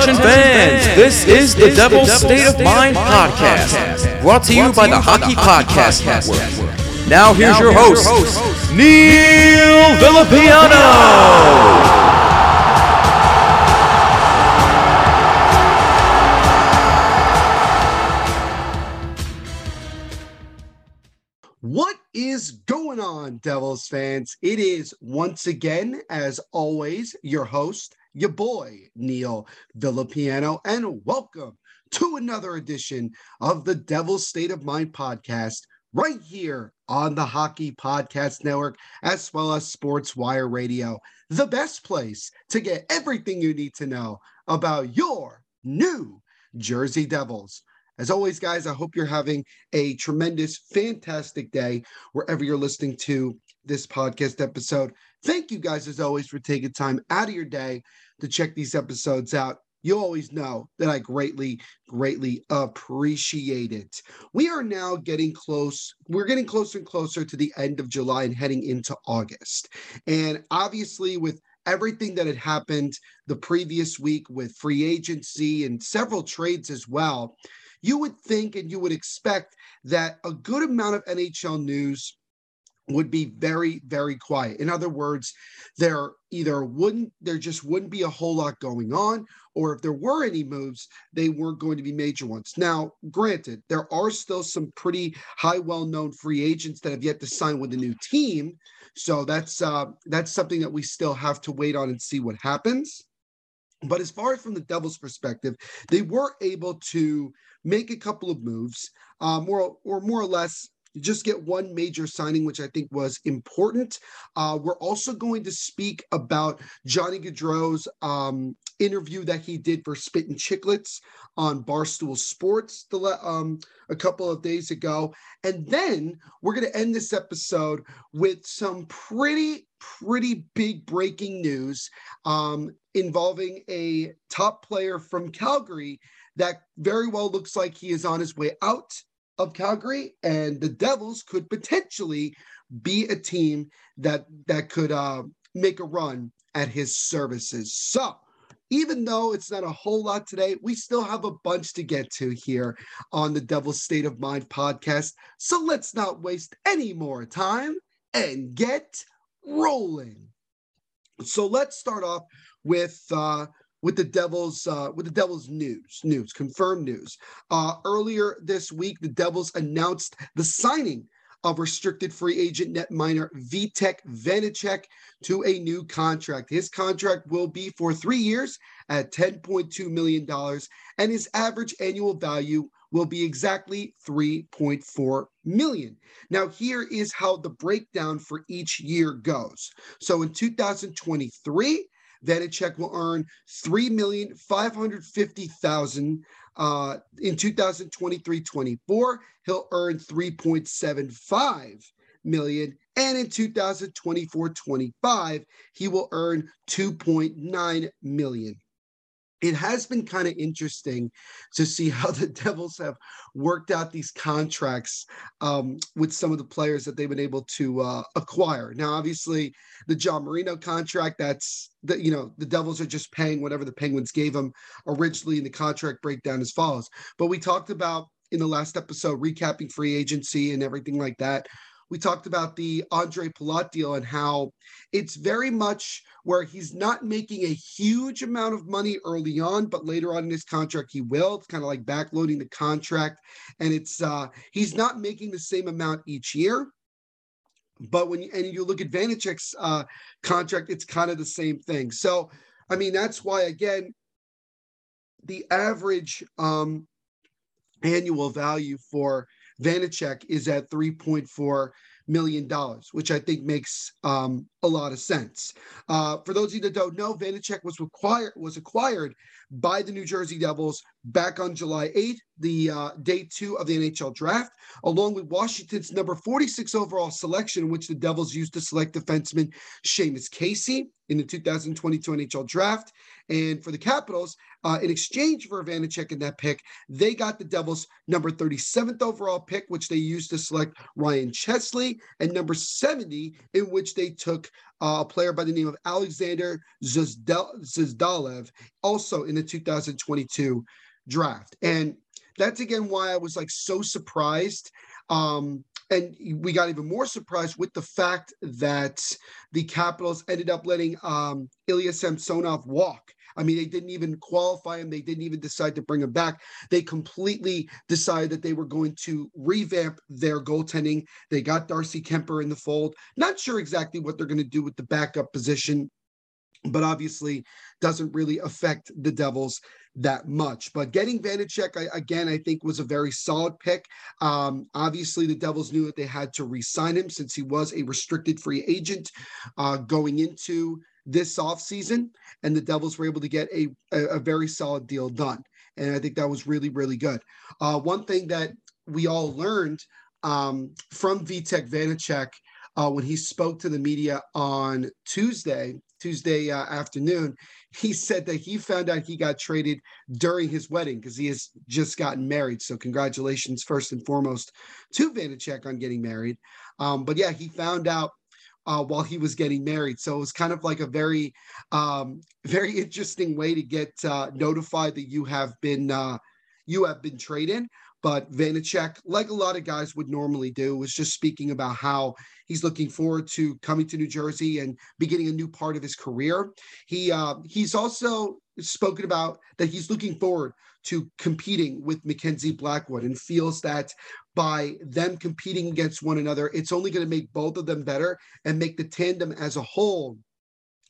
Attention fans, this is the Devil's State of Mind podcast, brought to you by the Hockey Podcast Network. Now here's your host, Neil Villapiano. What is going on, Devils fans? It is once again, as always, your host, your boy, Neil Villapiano, and welcome to another edition of the Devil's State of Mind podcast, right here on the Hockey Podcast Network, as well as Sports Wire Radio, the best place to get everything you need to know about your new Jersey Devils. As always, guys, I hope you're having a tremendous, fantastic day wherever you're listening to this podcast episode. Thank you guys, as always, for taking time out of your day to check these episodes out. You always know that I greatly, greatly appreciate it. We are now getting close. We're getting closer and closer to the end of July and heading into August. And obviously, with everything that had happened the previous week with free agency and several trades as well, you would think and you would expect that a good amount of NHL news would be very very quiet. In other words there either wouldn't there just wouldn't be a whole lot going on or if there were any moves they weren't going to be major ones. Now granted there are still some pretty high well known free agents that have yet to sign with a new team. So that's uh that's something that we still have to wait on and see what happens. But as far as from the Devils' perspective, they were able to make a couple of moves, um, or, or more or less just get one major signing, which I think was important. Uh, we're also going to speak about Johnny Gaudreau's um, interview that he did for Spittin' Chiclets on Barstool Sports the, um, a couple of days ago. And then we're going to end this episode with some pretty, pretty big breaking news um, involving a top player from Calgary that very well looks like he is on his way out of Calgary, and the Devils could potentially be a team that that could uh, make a run at his services. So, even though it's not a whole lot today, we still have a bunch to get to here on the Devil's State of Mind podcast. So let's not waste any more time and get rolling. So let's start off with uh, with the Devils uh, with the Devils news news confirmed news. Uh, earlier this week, the Devils announced the signing of restricted free agent netminder Vitek Vanecek to a new contract. His contract will be for three years at $10.2 million, and his average annual value will be exactly 3.4 million. Now, here is how the breakdown for each year goes. So in 2023, Vanecek will earn three million five hundred fifty thousand. Uh, in 2023-24, he'll earn 3.75 million, and in 2024-25, he will earn 2.9 million it has been kind of interesting to see how the Devils have worked out these contracts um, with some of the players that they've been able to uh, acquire. Now, obviously, the John Marino contract, that's the, you know, the Devils are just paying whatever the Penguins gave them originally in the contract breakdown as follows. But we talked about in the last episode recapping free agency and everything like that we talked about the Andre Palat deal and how it's very much where he's not making a huge amount of money early on, but later on in his contract he will. It's kind of like backloading the contract, and it's uh, he's not making the same amount each year. But when you, and you look at Vanecek's uh, contract, it's kind of the same thing. So, I mean, that's why again, the average um, annual value for Vanecek is at 3.4 million dollars, which I think makes um, a lot of sense. Uh, for those of you that don't know, Vanecek was required was acquired by the New Jersey Devils back on July 8th, the uh, day two of the NHL draft, along with Washington's number 46 overall selection, which the Devils used to select defenseman Seamus Casey in the 2022 NHL draft. And for the Capitals, uh, in exchange for Vanecek in that pick, they got the Devils' number 37th overall pick, which they used to select Ryan Chesley, and number 70, in which they took uh, a player by the name of Alexander Suzdalev, also in the 2022 draft. And that's again why I was like so surprised. Um, and we got even more surprised with the fact that the Capitals ended up letting um, Ilya Samsonov walk. I mean, they didn't even qualify him. They didn't even decide to bring him back. They completely decided that they were going to revamp their goaltending. They got Darcy Kuemper in the fold. Not sure exactly what they're going to do with the backup position but obviously doesn't really affect the Devils that much. But getting Vanecek, I, again, I think was a very solid pick. Um, obviously, the Devils knew that they had to re-sign him since he was a restricted free agent uh, going into this offseason, and the Devils were able to get a, a, a, very solid deal done. And I think that was really, really good. Uh, one thing that we all learned um, from Vitek Vanecek uh, when he spoke to the media on Tuesday Tuesday uh, afternoon, he said that he found out he got traded during his wedding because he has just gotten married. So congratulations, first and foremost, to Vanecek on getting married. Um, but yeah, he found out uh, while he was getting married. So it was kind of like a very, um, very interesting way to get uh, notified that you have been uh, you have been traded. But Vanecek, like a lot of guys would normally do, was just speaking about how he's looking forward to coming to New Jersey and beginning a new part of his career. He uh, he's also spoken about that he's looking forward to competing with Mackenzie Blackwood and feels that by them competing against one another, it's only going to make both of them better and make the tandem as a whole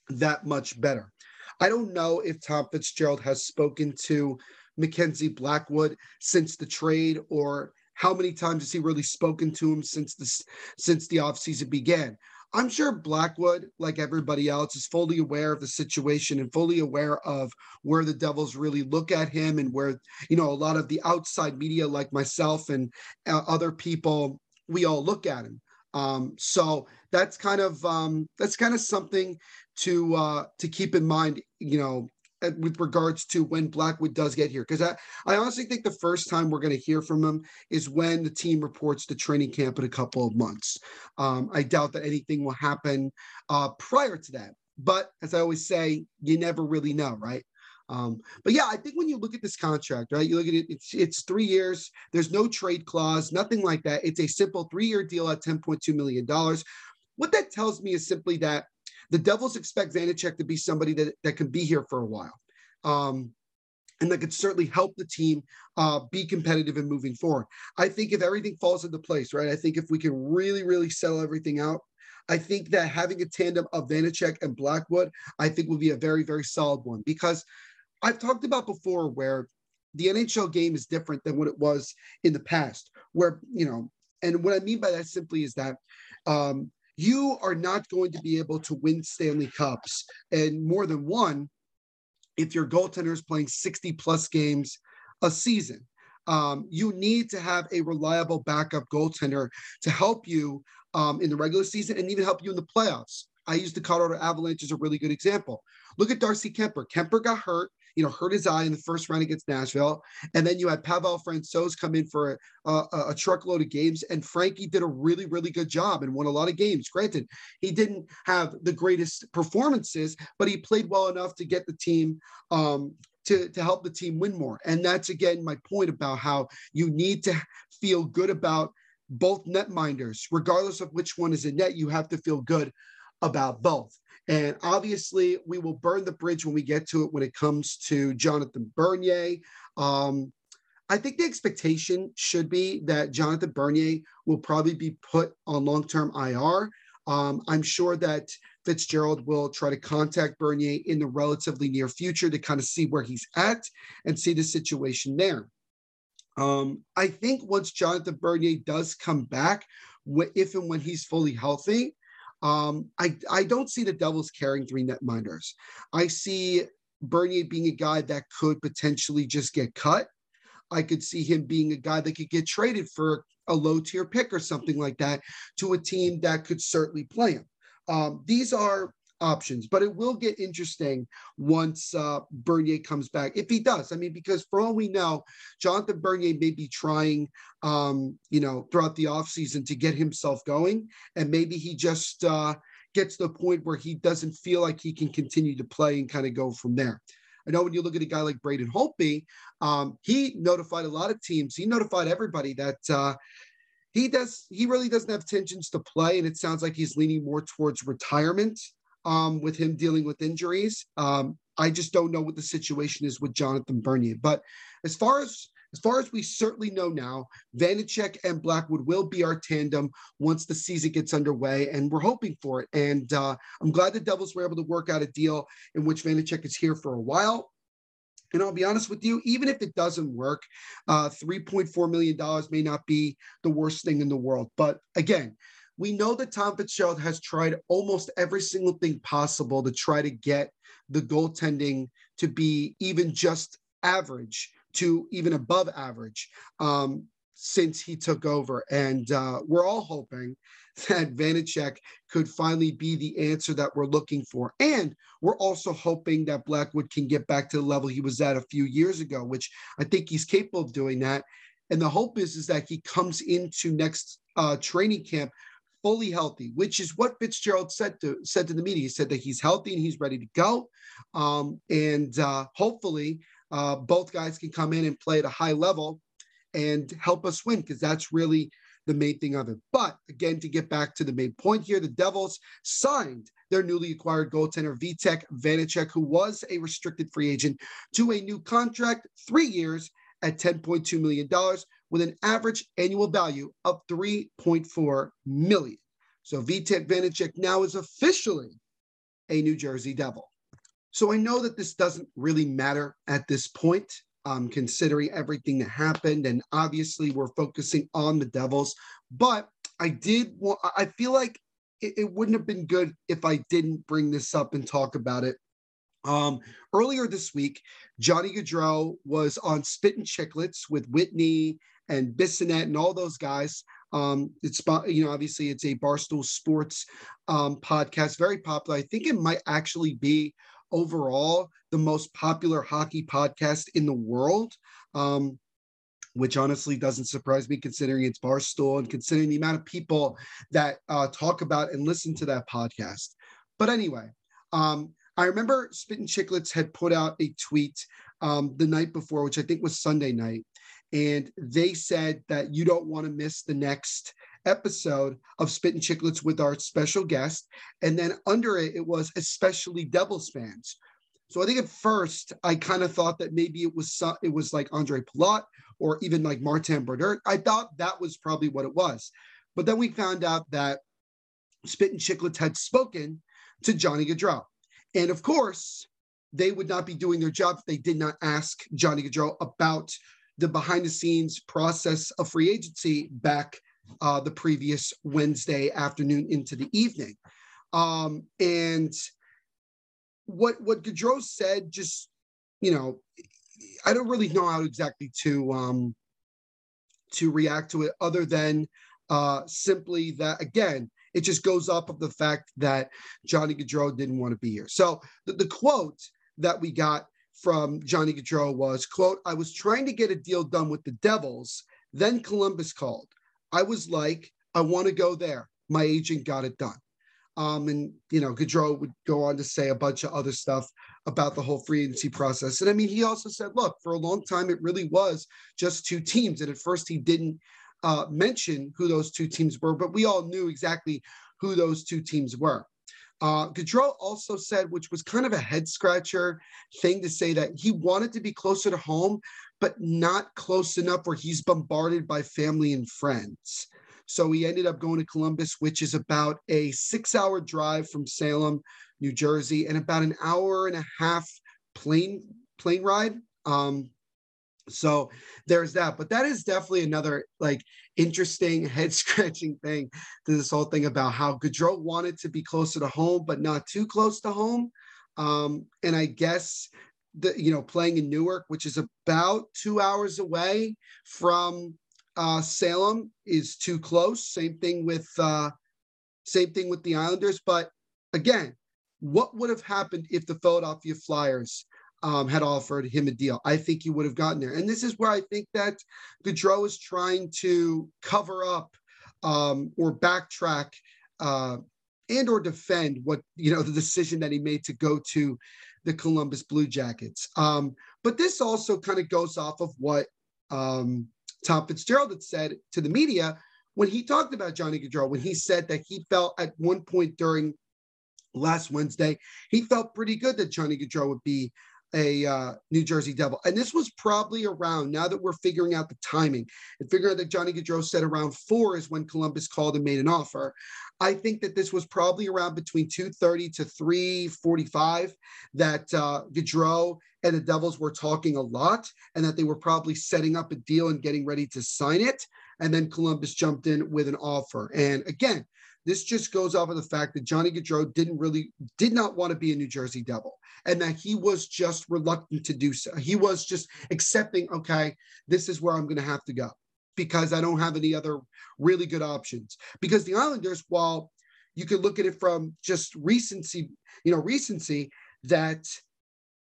that much better. I don't know if Tom Fitzgerald has spoken to Mackenzie Blackwood since the trade, or how many times has he really spoken to him since this since the offseason began? I'm sure Blackwood, like everybody else, is fully aware of the situation and fully aware of where the Devils really look at him and where, you know, a lot of the outside media, like myself and uh, other people, we all look at him. Um, so that's kind of um, that's kind of something to uh, to keep in mind, you know, with regards to when Blackwood does get here. Because I, I honestly think the first time we're going to hear from him is when the team reports to training camp in a couple of months. Um, I doubt that anything will happen uh, prior to that. But as I always say, you never really know, right? Um, but yeah, I think when you look at this contract, right, you look at it, it's it's three years. There's no trade clause, nothing like that. It's a simple three-year deal at 10.2 million dollars. What that tells me is simply that the Devils expect Vanecek to be somebody that, that can be here for a while. Um, and that could certainly help the team uh, be competitive and moving forward. I think if everything falls into place, right? I think if we can really, really settle everything out, I think that having a tandem of Vanecek and Blackwood, I think will be a very, very solid one because I've talked about before where the NHL game is different than what it was in the past, where, you know, and what I mean by that simply is that um, you are not going to be able to win Stanley Cups and more than one if your goaltender is playing 60 plus games a season. Um, you need to have a reliable backup goaltender to help you um, in the regular season and even help you in the playoffs. I use the Colorado Avalanche as a really good example. Look at Darcy Kuemper. Kuemper got hurt you know, hurt his eye in the first round against Nashville. And then you had Pavel Francouz come in for a, a, a, truckload of games. And Frankie did a really, really good job and won a lot of games. Granted, he didn't have the greatest performances, but he played well enough to get the team um, to, to help the team win more. And that's again my point about how you need to feel good about both netminders, regardless of which one is in net, you have to feel good about both. And obviously, we will burn the bridge when we get to it when it comes to Jonathan Bernier. Um, I think the expectation should be that Jonathan Bernier will probably be put on long term IR. Um, I'm sure that Fitzgerald will try to contact Bernier in the relatively near future to kind of see where he's at and see the situation there. Um, I think once Jonathan Bernier does come back if and when he's fully healthy. Um, I I don't see the Devils carrying three netminders. I see Bernier being a guy that could potentially just get cut. I could see him being a guy that could get traded for a low tier pick or something like that to a team that could certainly play him. Um, these are options, but it will get interesting once uh, Bernier comes back. If he does, I mean, because for all we know, Jonathan Bernier may be trying, um, you know, throughout the offseason to get himself going. And maybe he just uh, gets to the point where he doesn't feel like he can continue to play and kind of go from there. I know when you look at a guy like Braden Holtby, um, he notified a lot of teams. He notified everybody that uh, he does. He really doesn't have intentions to play, and it sounds like he's leaning more towards retirement um, with him dealing with injuries. Um, I just don't know what the situation is with Jonathan Bernier. But as far as as far as we certainly know now, Vanecek and Blackwood will be our tandem once the season gets underway, and we're hoping for it. And uh, I'm glad the Devils were able to work out a deal in which Vanecek is here for a while. And I'll be honest with you, even if it doesn't work, uh, $3.4 million may not be the worst thing in the world. But again, we know that Tom Fitzgerald has tried almost every single thing possible to try to get the goaltending to be even just average to even above average um, since he took over. And uh, we're all hoping that Vanecek could finally be the answer that we're looking for. And we're also hoping that Blackwood can get back to the level he was at a few years ago, which I think he's capable of doing that. And the hope is, is that he comes into next uh, training camp fully healthy, which is what Fitzgerald said to said to the media. He said that he's healthy and he's ready to go, um, and uh, hopefully uh, both guys can come in and play at a high level and help us win because that's really the main thing of it. But again, to get back to the main point here, the Devils signed their newly acquired goaltender Vitek Vanecek, who was a restricted free agent, to a new contract, three years at $10.2 million, with an average annual value of 3.4 million. So Vitek Vanecek now is officially a New Jersey Devil. So I know that this doesn't really matter at this point, um, considering everything that happened. And obviously, we're focusing on the Devils. But I did want, I feel like it, it wouldn't have been good if I didn't bring this up and talk about it. Um, earlier this week, Johnny Gaudreau was on Spittin' Chiclets with Whitney and Bissonnette and all those guys. Um, it's you know obviously it's a Barstool Sports um, podcast, very popular. I think it might actually be overall the most popular hockey podcast in the world. Um, which honestly doesn't surprise me considering it's Barstool and considering the amount of people that uh, talk about and listen to that podcast. But anyway, um, I remember Spittin' Chiclets had put out a tweet um, the night before, which I think was Sunday night, and they said that you don't want to miss the next episode of Spittin' Chiclets with our special guest. And then under it, it was especially Devils fans. So I think at first I kind of thought that maybe it was it was like Andre Palat or even like Martin Brodeur. I thought that was probably what it was. But then we found out that Spittin' Chiclets had spoken to Johnny Gaudreau. And of course, they would not be doing their job if they did not ask Johnny Gaudreau about the behind the scenes process of free agency back uh, the previous Wednesday afternoon into the evening. Um, and what what Gaudreau said, just you know, I don't really know how exactly to um, to react to it, other than uh, simply that again, it just goes up of the fact that Johnny Gaudreau didn't want to be here. So the, the quote that we got from Johnny Gaudreau was, quote, I was trying to get a deal done with the Devils. Then Columbus called. I was like, I want to go there. My agent got it done. Um, and you know, Gaudreau would go on to say a bunch of other stuff about the whole free agency process. And I mean, he also said, look, for a long time, it really was just two teams. And at first, he didn't uh, mention who those two teams were, but we all knew exactly who those two teams were. Uh, Gaudreau also said, which was kind of a head scratcher thing to say, that he wanted to be closer to home, but not close enough where he's bombarded by family and friends. So he ended up going to Columbus, which is about a six hour drive from Salem, New Jersey, and about an hour and a half plane plane ride. Um, So there's that. But that is definitely another like interesting head scratching thing to this whole thing about how Gaudreau wanted to be closer to home, but not too close to home. Um, and I guess the you know playing in Newark, which is about two hours away from uh, Salem, is too close. Same thing with uh, same thing with the Islanders. But again, what would have happened if the Philadelphia Flyers um, had offered him a deal? I think he would have gotten there. And this is where I think that Gaudreau is trying to cover up um, or backtrack uh, and or defend what you know the decision that he made to go to the Columbus Blue Jackets. Um, but this also kind of goes off of what um, Tom Fitzgerald had said to the media when he talked about Johnny Gaudreau, when he said that he felt at one point during last Wednesday, he felt pretty good that Johnny Gaudreau would be a uh, New Jersey Devil. And this was probably around, now that we're figuring out the timing and figuring out that Johnny Gaudreau said around four is when Columbus called and made an offer. I think that this was probably around between 230 to 345 that uh, Gaudreau and the Devils were talking a lot and that they were probably setting up a deal and getting ready to sign it. And then Columbus jumped in with an offer. And again, this just goes off of the fact that Johnny Gaudreau didn't really did not want to be a New Jersey Devil, and that he was just reluctant to do so. He was just accepting, okay, this is where I'm going to have to go because I don't have any other really good options. Because the Islanders, while you could look at it from just recency, you know, recency that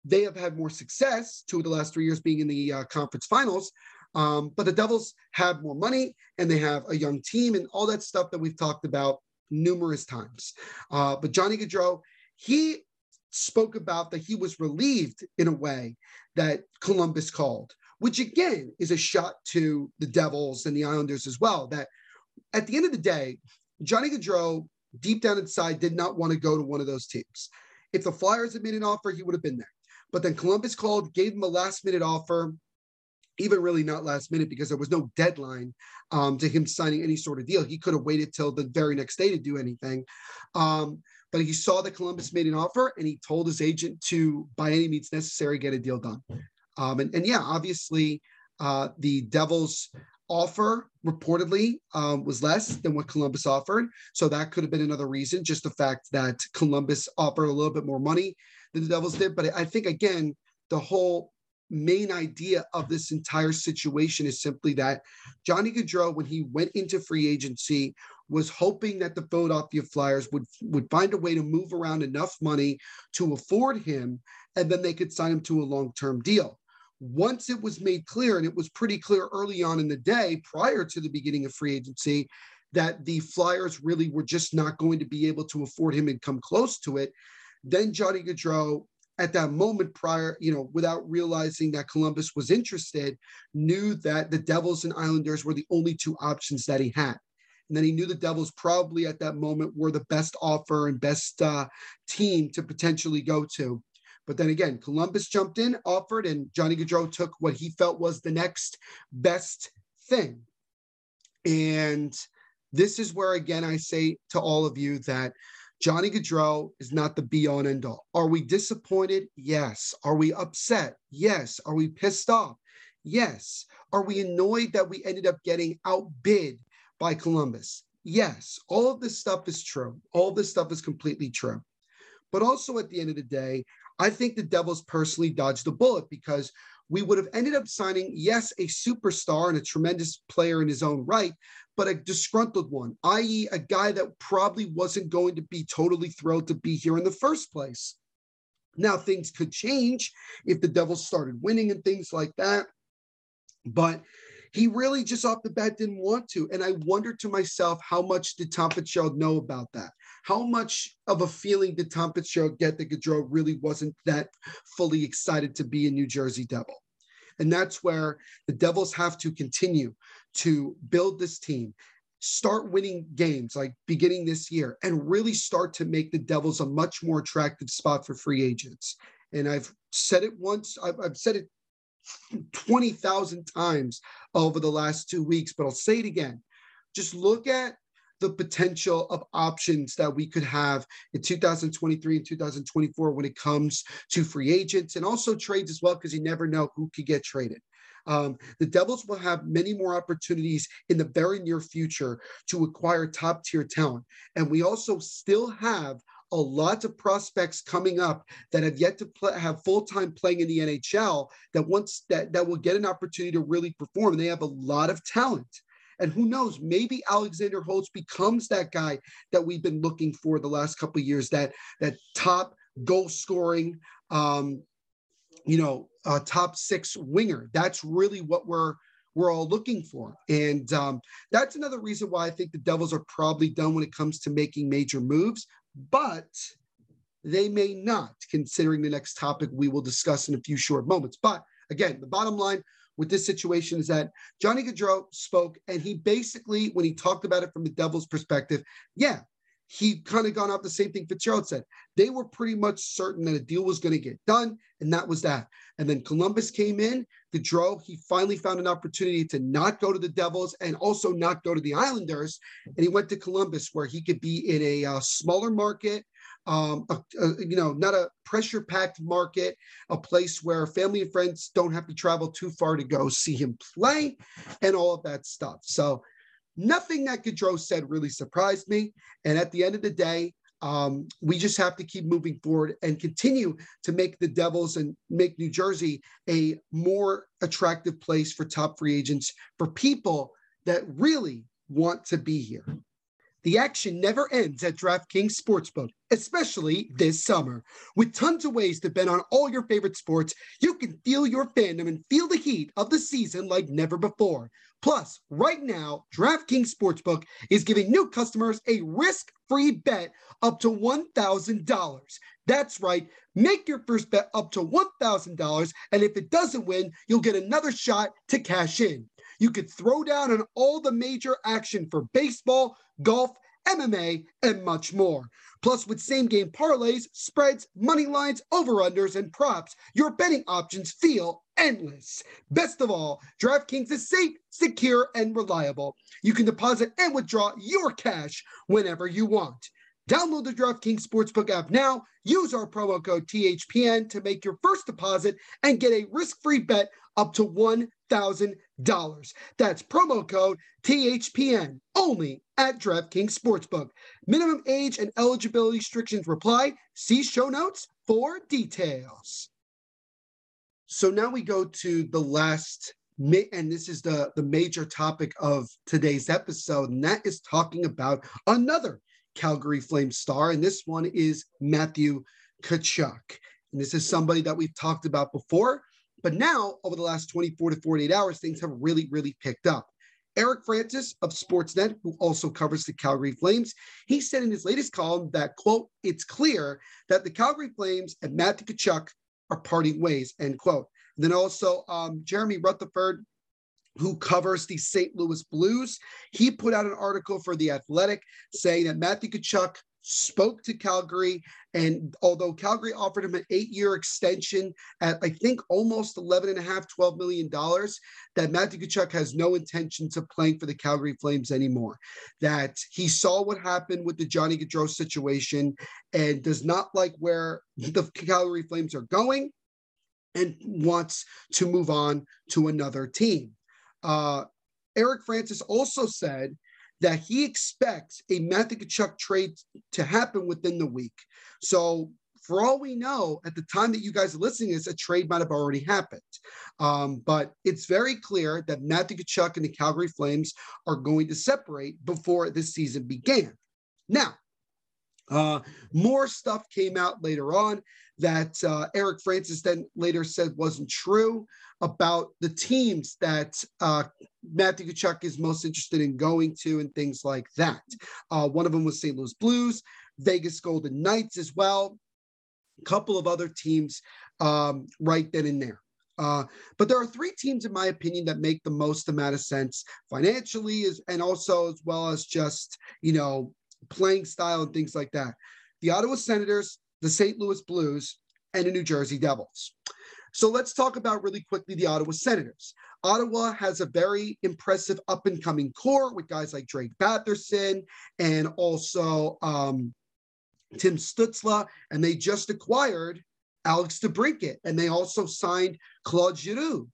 they have had more success two of the last three years being in the uh, conference finals. Um, but the Devils have more money and they have a young team and all that stuff that we've talked about numerous times. Uh, but Johnny Gaudreau, he spoke about that he was relieved in a way that Columbus called, which again is a shot to the Devils and the Islanders as well. That at the end of the day, Johnny Gaudreau, deep down inside, did not want to go to one of those teams. If the Flyers had made an offer, he would have been there. But then Columbus called, gave him a last minute offer, even really not last minute because there was no deadline um, to him signing any sort of deal. He could have waited till the very next day to do anything. Um, but he saw that Columbus made an offer and he told his agent to, by any means necessary, get a deal done. Um, and, and, yeah, obviously, uh, the Devils' offer reportedly um, was less than what Columbus offered. So that could have been another reason, just the fact that Columbus offered a little bit more money than the Devils did. But I think, again, the whole main idea of this entire situation is simply that Johnny Gaudreau, when he went into free agency, was hoping that the Philadelphia Flyers would would find a way to move around enough money to afford him, and then they could sign him to a long term deal. Once it was made clear, and it was pretty clear early on in the day, prior to the beginning of free agency, that the Flyers really were just not going to be able to afford him and come close to it. Then Johnny Gaudreau at that moment prior, you know, without realizing that Columbus was interested, knew that the Devils and Islanders were the only two options that he had. And then he knew the Devils probably at that moment were the best offer and best uh, team to potentially go to. But then again, Columbus jumped in, offered, and Johnny Gaudreau took what he felt was the next best thing. And this is where, again, I say to all of you that Johnny Gaudreau is not the be and end all. Are we disappointed? Yes. Are we upset? Yes. Are we pissed off? Yes. Are we annoyed that we ended up getting outbid by Columbus? Yes. All of this stuff is true. All this stuff is completely true. But also at the end of the day, I think the Devils personally dodged a bullet because we would have ended up signing, yes, a superstar and a tremendous player in his own right, but a disgruntled one, i.e., a guy that probably wasn't going to be totally thrilled to be here in the first place. Now, things could change if the Devils started winning and things like that. But he really just off the bat didn't want to. And I wondered to myself, how much did Tom Fitzgerald know about that? How much of a feeling did Tom Fitzgerald get that Gaudreau really wasn't that fully excited to be a New Jersey Devil? And that's where the Devils have to continue to build this team, start winning games like beginning this year, and really start to make the Devils a much more attractive spot for free agents. And I've said it once, I've, I've said it 20,000 times over the last two weeks, but I'll say it again. Just look at the potential of options that we could have in 2023 and 2024 when it comes to free agents and also trades as well, because you never know who could get traded. Um, the Devils will have many more opportunities in the very near future to acquire top tier talent. And we also still have a lot of prospects coming up that have yet to play, have full time playing in the NHL that once that, that will get an opportunity to really perform. They have a lot of talent. And who knows, maybe Alexander Holtz becomes that guy that we've been looking for the last couple years, that that top goal scoring, um, you know, uh, top six winger. That's really what we're we're all looking for. And um, that's another reason why I think the Devils are probably done when it comes to making major moves, but they may not, considering the next topic we will discuss in a few short moments. But again, the bottom line with this situation is that Johnny Gaudreau spoke, and he basically, when he talked about it from the Devils' perspective, yeah, he kind of gone off the same thing Fitzgerald said. They were pretty much certain that a deal was going to get done, and that was that. And then Columbus came in, Gaudreau, he finally found an opportunity to not go to the Devils and also not go to the Islanders. And he went to Columbus, where he could be in a uh, smaller market, um, a, a, you know, not a pressure packed market, a place where family and friends don't have to travel too far to go see him play and all of that stuff. So, nothing that Gaudreau said really surprised me. And at the end of the day, um, we just have to keep moving forward and continue to make the Devils and make New Jersey a more attractive place for top free agents, for people that really want to be here. The action never ends at DraftKings Sportsbook, especially this summer. With tons of ways to bet on all your favorite sports, you can feel your fandom and feel the heat of the season like never before. Plus, right now, DraftKings Sportsbook is giving new customers a risk free bet up to $1,000. That's right, make your first bet up to $1,000, and if it doesn't win, you'll get another shot to cash in. You could throw down on all the major action for baseball, golf, MMA, and much more. Plus, with same game parlays, spreads, money lines, over unders, and props, your betting options feel endless. Best of all, DraftKings is safe, secure, and reliable. You can deposit and withdraw your cash whenever you want. Download the DraftKings Sportsbook app now. Use our promo code THPN to make your first deposit and get a risk free bet up to $1,000. That's promo code THPN only at DraftKings Sportsbook. Minimum age and eligibility restrictions apply. See show notes for details. So now we go to the last and this is the the major topic of today's episode and that is talking about another Calgary Flame star and this one is Matthew Tkachuk. And this is somebody that we've talked about before but now, over the last 24 to 48 hours, things have really, really picked up. Eric Francis of Sportsnet, who also covers the Calgary Flames, he said in his latest column that, quote, it's clear that the Calgary Flames and Matthew Tkachuk are parting ways, end quote. And then also um, Jeremy Rutherford, who covers the St. Louis Blues, he put out an article for The Athletic saying that Matthew Tkachuk spoke to Calgary. And although Calgary offered him an eight year extension at, I think, almost 11 and a half, 12 million dollars, that Matthew Tkachuk has no intentions of playing for the Calgary Flames anymore. That he saw what happened with the Johnny Gaudreau situation and does not like where the Calgary Flames are going and wants to move on to another team. Uh, Eric Francis also said that he expects a Matthew Tkachuk trade to happen within the week. So for all we know, at the time that you guys are listening this, a trade might have already happened. Um, but it's very clear that Matthew Tkachuk and the Calgary Flames are going to separate before this season began. Now, uh, more stuff came out later on that uh, Eric Francis then later said wasn't true about the teams that uh, Matthew Tkachuk is most interested in going to and things like that. Uh, one of them was St. Louis Blues, Vegas Golden Knights as well, a couple of other teams um, right then and there. Uh, but there are three teams, in my opinion, that make the most amount of sense financially, as, and also as well as just you know playing style and things like that. The Ottawa Senators, the St. Louis Blues, and the New Jersey Devils. So let's talk about really quickly the Ottawa Senators. Ottawa has a very impressive up and coming core with guys like Drake Batherson and also um, Tim Stützle, and they just acquired Alex DeBrincat, and they also signed Claude Giroux.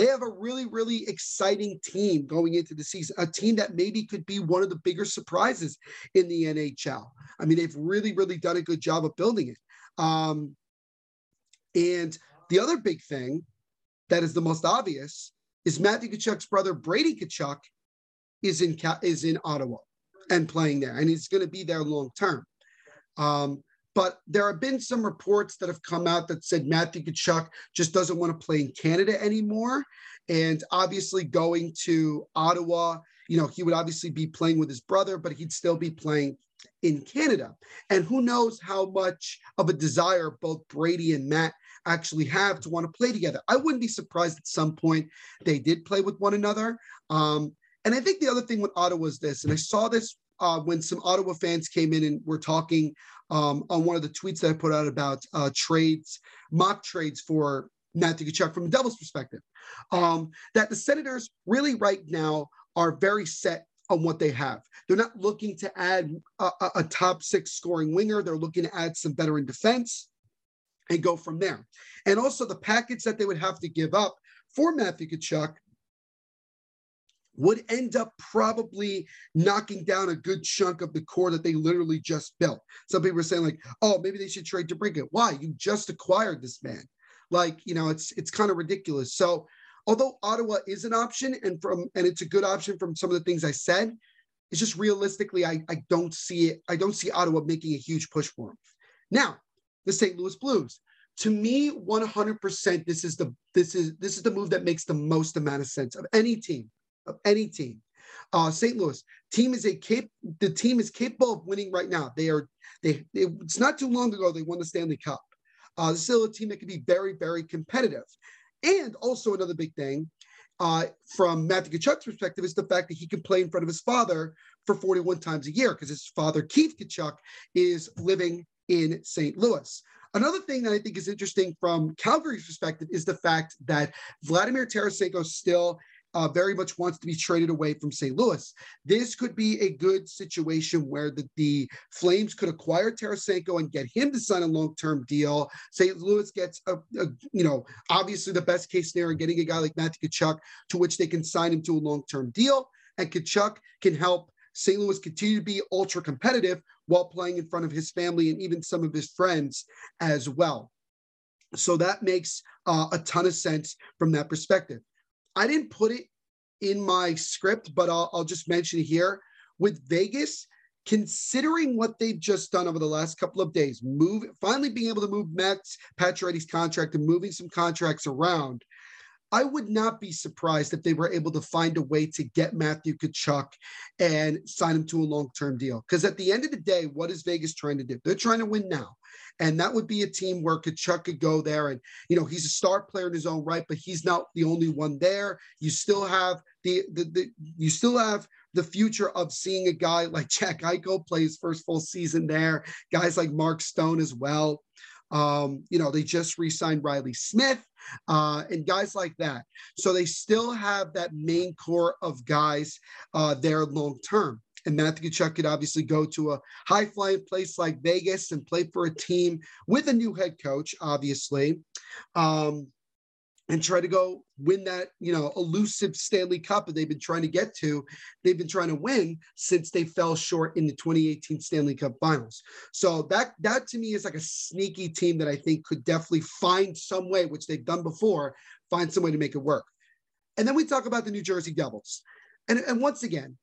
They have a really, really exciting team going into the season, a team that maybe could be one of the bigger surprises in the NHL. I mean, they've really, really done a good job of building it. Um, and the other big thing that is the most obvious is Matthew Tkachuk's brother Brady Tkachuk is in is in Ottawa and playing there, and he's going to be there long term. Um, but there have been some reports that have come out that said Matthew Tkachuk just doesn't want to play in Canada anymore, and obviously going to Ottawa, you know, he would obviously be playing with his brother, but he'd still be playing in Canada. And who knows how much of a desire both Brady and Matt actually have to want to play together. I wouldn't be surprised at some point they did play with one another. Um, and I think the other thing with Ottawa is this, and I saw this uh, when some Ottawa fans came in and were talking um, on one of the tweets that I put out about uh, trades, mock trades for Matthew Tkachuk from the Devils' perspective, um, that the Senators really right now are very set on what they have. They're not looking to add a, a, top six scoring winger. They're looking to add some veteran defense and go from there. And also the package that they would have to give up for Matthew Tkachuk would end up probably knocking down a good chunk of the core that they literally just built. Some people are saying like, oh, maybe they should trade DeBrincat. Why? You just acquired this man. Like, you know, it's it's kind of ridiculous. So although Ottawa is an option and from and it's a good option from some of the things I said, it's just realistically, I, I don't see it. I don't see Ottawa making a huge push for him. Now, the St. Louis Blues. To me, 100%, this is the this is this is the move that makes the most amount of sense of any team, of any team. Uh, St. Louis team is a cap. The team is capable of winning right now. They are. They, they. It's not too long ago they won the Stanley Cup. Uh, this is a team that can be very, very competitive. And also another big thing uh, from Matthew Tkachuk's perspective is the fact that he can play in front of his father for 41 times a year because his father, Keith Tkachuk, is living in St. Louis. Another thing that I think is interesting from Calgary's perspective is the fact that Vladimir Tarasenko still uh, very much wants to be traded away from St. Louis. This could be a good situation where the, the Flames could acquire Tarasenko and get him to sign a long-term deal. St. Louis gets a, a, you know, obviously the best case scenario, getting a guy like Matthew Tkachuk to which they can sign him to a long-term deal. And Tkachuk can help St. Louis continue to be ultra competitive while playing in front of his family and even some of his friends as well. So that makes uh, a ton of sense from that perspective. I didn't put it in my script, but I'll, I'll just mention here with Vegas, considering what they've just done over the last couple of days, move finally being able to move Max Pacioretty's contract and moving some contracts around. I would not be surprised if they were able to find a way to get Matthew Tkachuk and sign him to a long-term deal. Because at the end of the day, what is Vegas trying to do? They're trying to win now. And that would be a team where Tkachuk could go there. And, you know, he's a star player in his own right, but he's not the only one there. You still have the, the, the you still have the future of seeing a guy like Jack Eichel play his first full season there, guys like Mark Stone as well. Um, you know, they just re-signed Reilly Smith uh, and guys like that. So they still have that main core of guys uh, there long term. And Matthew Tkachuk could obviously go to a high flying place like Vegas and play for a team with a new head coach, obviously. Um, and try to go win that, you know, elusive Stanley Cup that they've been trying to get to. They've been trying to win since they fell short in the 2018 Stanley Cup Finals. So that that to me is like a sneaky team that I think could definitely find some way, which they've done before, find some way to make it work. And then we talk about the New Jersey Devils. And, and once again,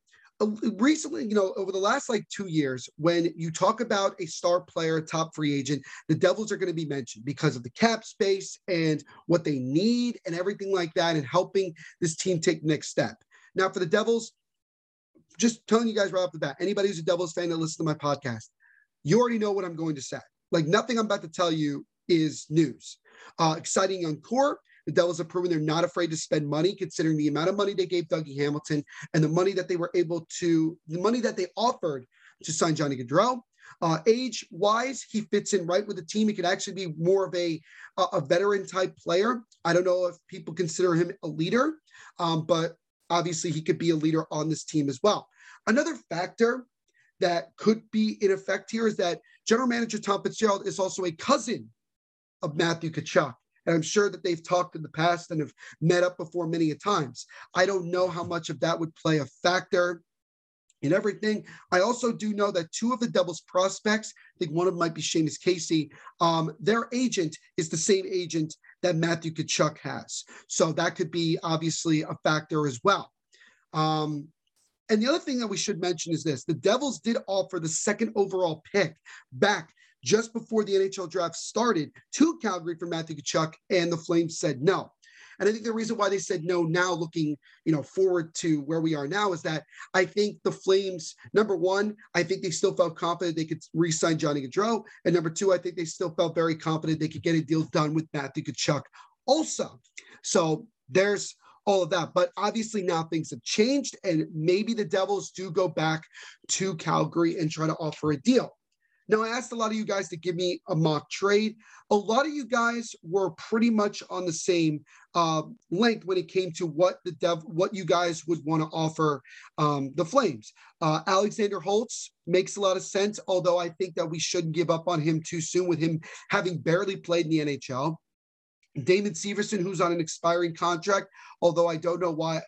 recently, you know, over the last like two years, when you talk about a star player, top free agent, the Devils are going to be mentioned because of the cap space and what they need and everything like that, and helping this team take next step. Now, for the Devils, just telling you guys right off the bat, anybody who's a Devils fan that listens to my podcast, you already know what I'm going to say. Like nothing I'm about to tell you is news. Uh, exciting young core. The Devils have proven they're not afraid to spend money, considering the amount of money they gave Dougie Hamilton and the money that they were able to, the money that they offered to sign Johnny Gaudreau. Uh, age wise, he fits in right with the team. He could actually be more of a a veteran type player. I don't know if people consider him a leader, um, but obviously he could be a leader on this team as well. Another factor that could be in effect here is that general manager Tom Fitzgerald is also a cousin of Matthew Tkachuk. And I'm sure that they've talked in the past and have met up before many a times. I don't know how much of that would play a factor in everything. I also do know that two of the Devils prospects, I think one of them might be Seamus Casey, um, their agent is the same agent that Matthew Tkachuk has. So that could be obviously a factor as well. Um, and the other thing that we should mention is this the Devils did offer the second overall pick back just before the NHL draft started to Calgary for Matthew Tkachuk, and the Flames said no. And I think the reason why they said no now, looking you know forward to where we are now, is that I think the Flames, number one, I think they still felt confident they could re-sign Johnny Gaudreau, and number two, I think they still felt very confident they could get a deal done with Matthew Tkachuk also. So there's all of that. But obviously now things have changed, and maybe the Devils do go back to Calgary and try to offer a deal. Now, I asked a lot of you guys to give me a mock trade. A lot of you guys were pretty much on the same uh, length when it came to what the dev, what you guys would want to offer um, the Flames. Uh, Alexander Holtz makes a lot of sense, although I think that we shouldn't give up on him too soon with him having barely played in the NHL. Damon Severson, who's on an expiring contract, although I don't know why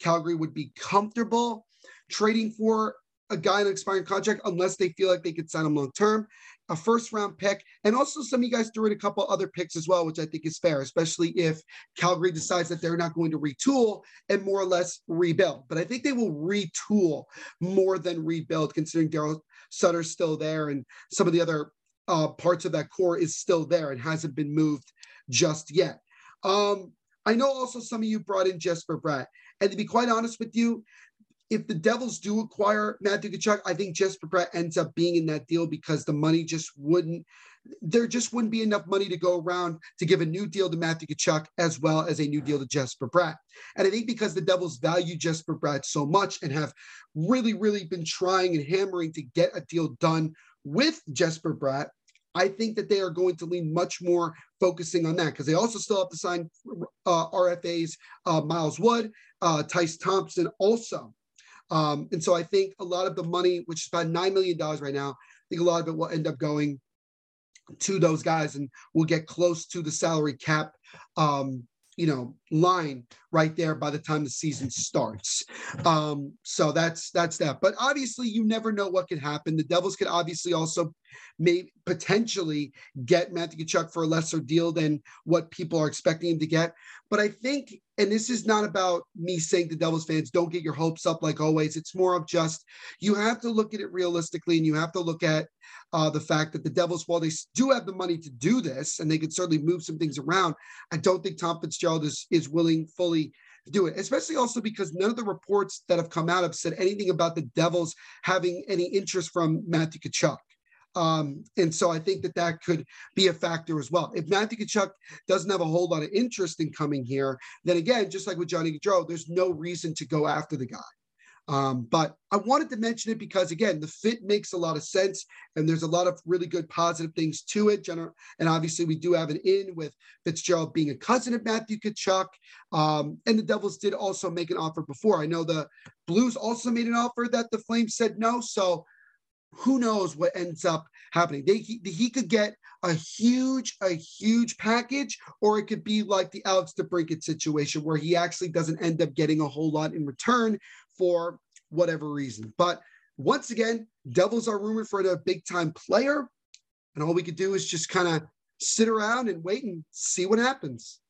Calgary would be comfortable trading for a guy on an expiring contract unless they feel like they could sign him long term. A first round pick, and also some of you guys threw in a couple other picks as well, which I think is fair, especially if Calgary decides that they're not going to retool and more or less rebuild. But I think they will retool more than rebuild, considering Daryl Sutter's still there and some of the other uh, parts of that core is still there and hasn't been moved just yet. Um, I know also some of you brought in Jesper Bratt. And to be quite honest with you, if the Devils do acquire Matthew Tkachuk, I think Jesper Bratt ends up being in that deal because the money just wouldn't, there just wouldn't be enough money to go around to give a new deal to Matthew Tkachuk as well as a new deal to Jesper Bratt. And I think because the Devils value Jesper Bratt so much and have really, really been trying and hammering to get a deal done with Jesper Bratt, I think that they are going to lean much more focusing on that because they also still have to sign uh, RFAs uh, Miles Wood, uh, Tyce Thompson also. Um, and so I think a lot of the money, which is about $9 million right now, I think a lot of it will end up going to those guys and we'll get close to the salary cap. Um, you know line right there by the time the season starts. Um so that's that's that. But obviously you never know what could happen. The devils could obviously also may potentially get Matthew Tkachuk for a lesser deal than what people are expecting him to get. But i think and this is not about me saying to devils fans don't get your hopes up like always. It's more of just you have to look at it realistically and you have to look at uh, the fact that the devils while they do have the money to do this and they could certainly move some things around i don't think tom fitzgerald is is willing fully to do it, especially also because none of the reports that have come out have said anything about the Devils having any interest from Matthew Tkachuk. Um, and so I think that that could be a factor as well. If Matthew Tkachuk doesn't have a whole lot of interest in coming here, then again, just like with Johnny Gaudreau, there's no reason to go after the guy. Um, but I wanted to mention it because again, the fit makes a lot of sense, and there's a lot of really good positive things to it. And obviously we do have an in with Fitzgerald being a cousin of Matthew Tkachuk, um, and the Devils did also make an offer before. I know the Blues also made an offer that the Flames said no. So who knows what ends up happening? They, he, he could get a huge, a huge package, or it could be like the Alex DeBrincat situation where he actually doesn't end up getting a whole lot in return for whatever reason. But once again, Devils are rumored for a big time player. And all we could do is just kind of sit around and wait and see what happens.